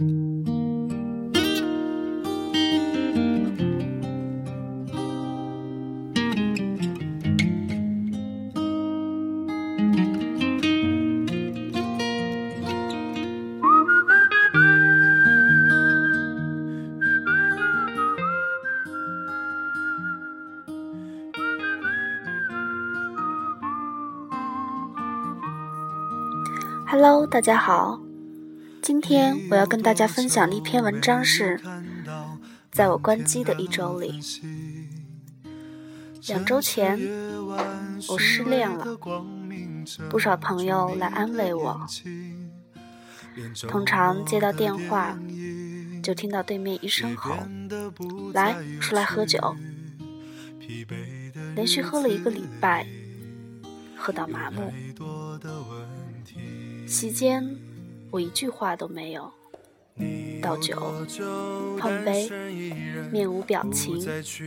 Hello，大家好。今天我要跟大家分享的一篇文章是，在我关机的一周里，两周前我失恋了，不少朋友来安慰我。通常接到电话，就听到对面一声吼：“来，出来喝酒。”连续喝了一个礼拜，喝到麻木。席间，我一句话都没有。倒酒，碰杯，面无表情，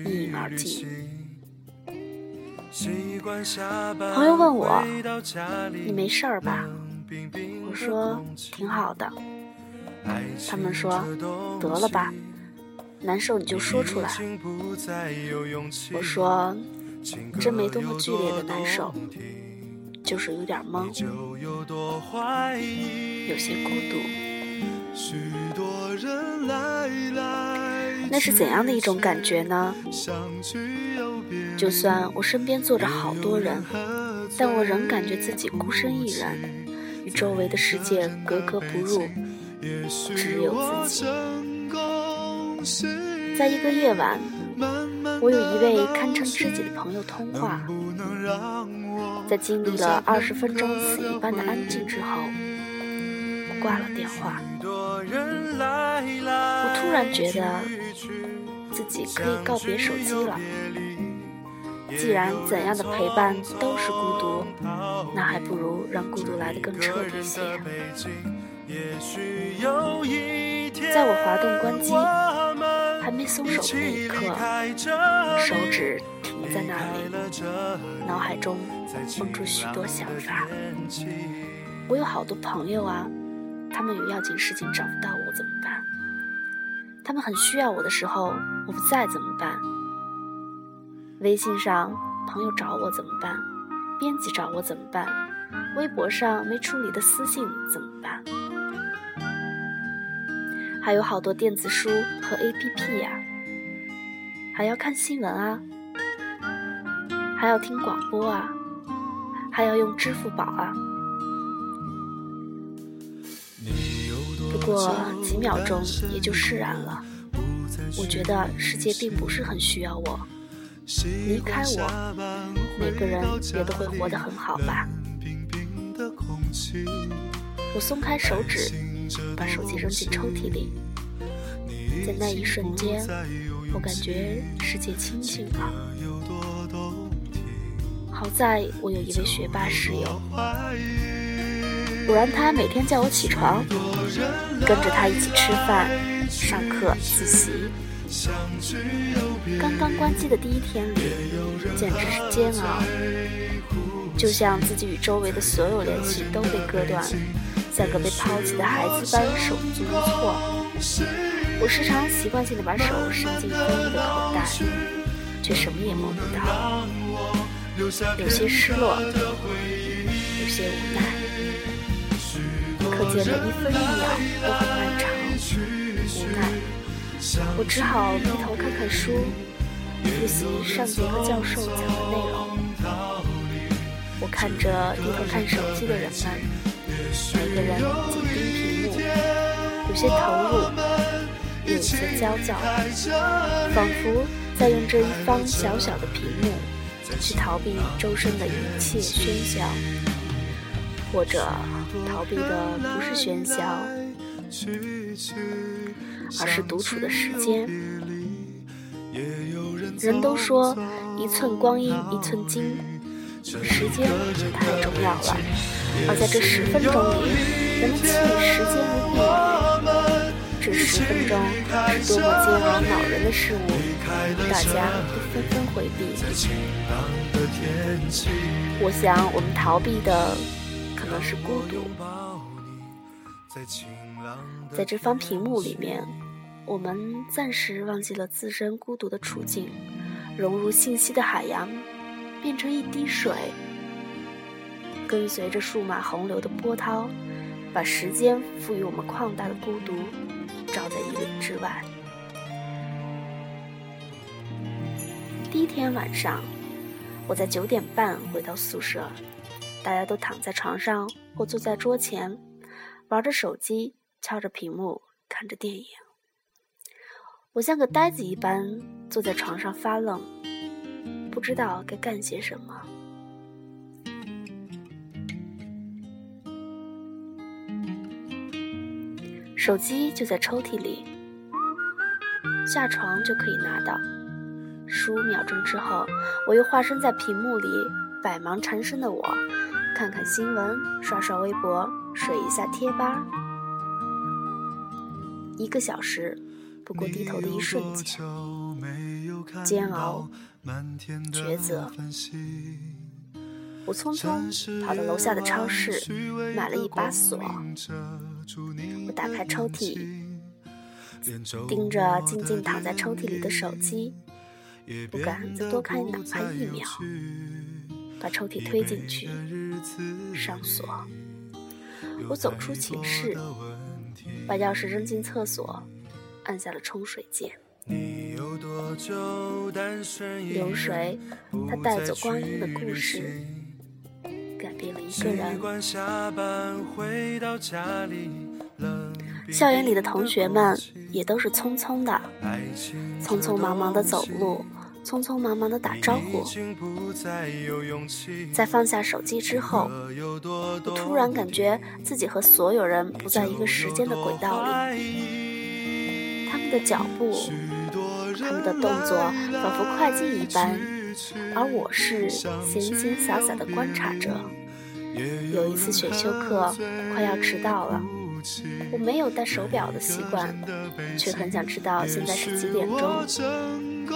一饮而尽。朋友问我：“你没事儿吧？”我说：“挺好的。”他们说：“得了吧，难受你就说出来。”我说：“真没多么剧烈的难受。”就是有点懵，有些孤独。那是怎样的一种感觉呢？就算我身边坐着好多人，但我仍感觉自己孤身一人，与周围的世界格格不入，只有自己。在一个夜晚，我有一位堪称知己的朋友通话。在经历了二十分钟死一般的安静之后，我挂了电话。我突然觉得自己可以告别手机了。既然怎样的陪伴都是孤独，那还不如让孤独来得更彻底些。在我滑动关机，还没松手的那一刻，手指在那里，脑海中。蹦出许多想法。我有好多朋友啊，他们有要紧事情找不到我怎么办？他们很需要我的时候，我不在怎么办？微信上朋友找我怎么办？编辑找我怎么办？微博上没处理的私信怎么办？还有好多电子书和 APP 呀，还要看新闻啊，还要听广播啊。还要用支付宝啊！不过几秒钟也就释然了。我觉得世界并不是很需要我，离开我，每个人也都会活得很好吧。我松开手指，把手机扔进抽屉里，在那一瞬间，我感觉世界清静了。好在我有一位学霸室友，我让他每天叫我起床，跟着他一起吃饭、上课、自习。刚刚关机的第一天里，简直是煎熬，就像自己与周围的所有联系都被割断，像个被抛弃的孩子般手足无措。我时常习惯性的把手伸进风衣的口袋，却什么也摸不到。有些失落，有些无奈，可见的一分一秒都很漫长。无奈，我只好低头看看书，复习上节课教授讲的内容。我看着低头看手机的人们，每个人紧盯屏幕，有些投入，又有些焦躁，仿佛在用这一方小小的屏幕。去逃避周身的一切喧嚣，或者逃避的不是喧嚣，而是独处的时间。人都说一寸光阴一寸金，时间太重要了。而在这十分钟里，人们弃时间如敝履。这十分钟是多么煎熬恼人的事物，大家都纷纷回避。我想，我们逃避的可能是孤独。在这方屏幕里面，我们暂时忘记了自身孤独的处境，融入信息的海洋，变成一滴水，跟随着数码洪流的波涛，把时间赋予我们旷大的孤独照在一里之外。第一天晚上，我在九点半回到宿舍，大家都躺在床上或坐在桌前，玩着手机，敲着屏幕，看着电影。我像个呆子一般坐在床上发愣，不知道该干些什么。手机就在抽屉里，下床就可以拿到。十五秒钟之后，我又化身在屏幕里，百忙缠身的我，看看新闻，刷刷微博，水一下贴吧。一个小时，不过低头的一瞬间，煎熬，抉择。我匆匆跑到楼下的超市，买了一把锁。我打开抽屉，盯着静静躺在抽屉里的手机。不敢再多看哪怕一秒，把抽屉推进去，上锁。我走出寝室，把钥匙扔进厕所，按下了冲水键。流水，它带走光阴的故事，改变了一个人。校园里的同学们也都是匆匆的，匆匆忙忙的走路，匆匆忙忙的打招呼。在放下手机之后，我突然感觉自己和所有人不在一个时间的轨道里。他们的脚步，他们的动作仿佛快进一般，而我是闲闲洒洒的观察着。有一次选修课，快要迟到了。我没有戴手表的习惯，却很想知道现在是几点钟，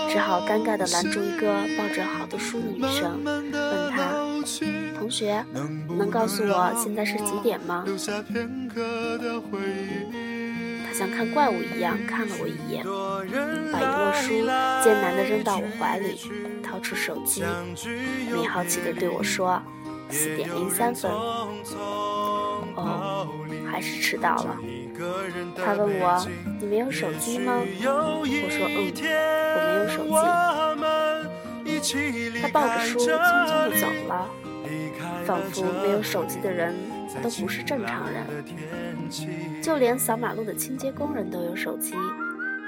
只好尴尬地拦住一个抱着好多书的女生，问她：“同学，能告诉我现在是几点吗？”她像看怪物一样看了我一眼，把一摞书艰难地扔到我怀里，掏出手机，很好奇地对我说：“四点零三分。”哦。还是迟到了。他问我：“你没有手机吗？”我说：“嗯，我没有手机。”他抱着书匆匆地走了，仿佛没有手机的人都不是正常人。就连扫马路的清洁工人都有手机，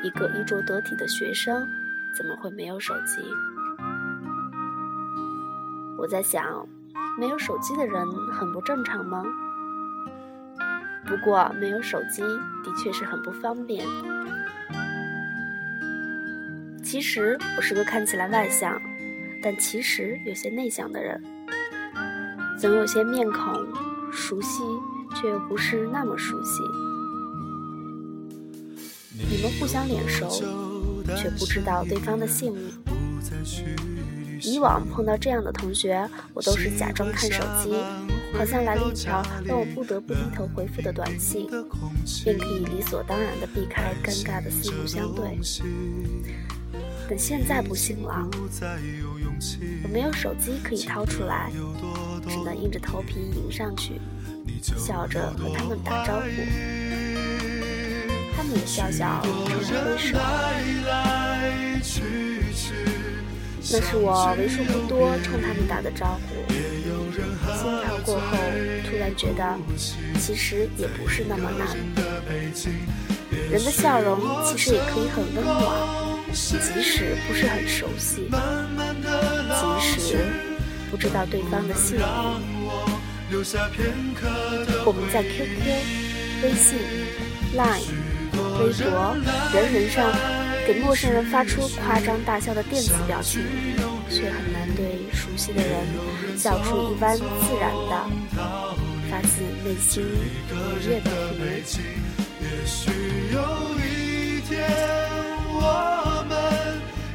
一个衣着得体的学生怎么会没有手机？我在想，没有手机的人很不正常吗？不过，没有手机的确是很不方便。其实我是个看起来外向，但其实有些内向的人。总有些面孔熟悉，却又不是那么熟悉。你们互相脸熟，却不知道对方的姓名。以往碰到这样的同学，我都是假装看手机。好像来了一条让我不得不低头回复的短信，便可以理所当然地避开尴尬的四目相对。但现在不行了，我没有手机可以掏出来，只能硬着头皮迎上去，笑着和他们打招呼。他们也笑笑，冲我挥手。那是我为数不多冲他们打的招呼。心跳过后，突然觉得其实也不是那么难。人的笑容其实也可以很温暖，即使不是很熟悉，即使不知道对方的姓名。我们在 QQ、微信、Line、微博、人人上给陌生人发出夸张大笑的电子表情，却很难对熟悉的人。笑出一般自然的、发自内心愉悦的也许有一天，我们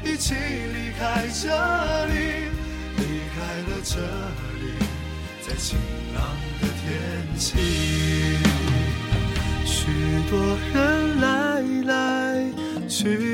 一起离开这里，离开了这里，在晴朗的天气。多人来来去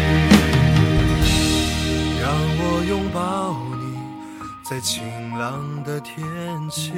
在晴朗的天气。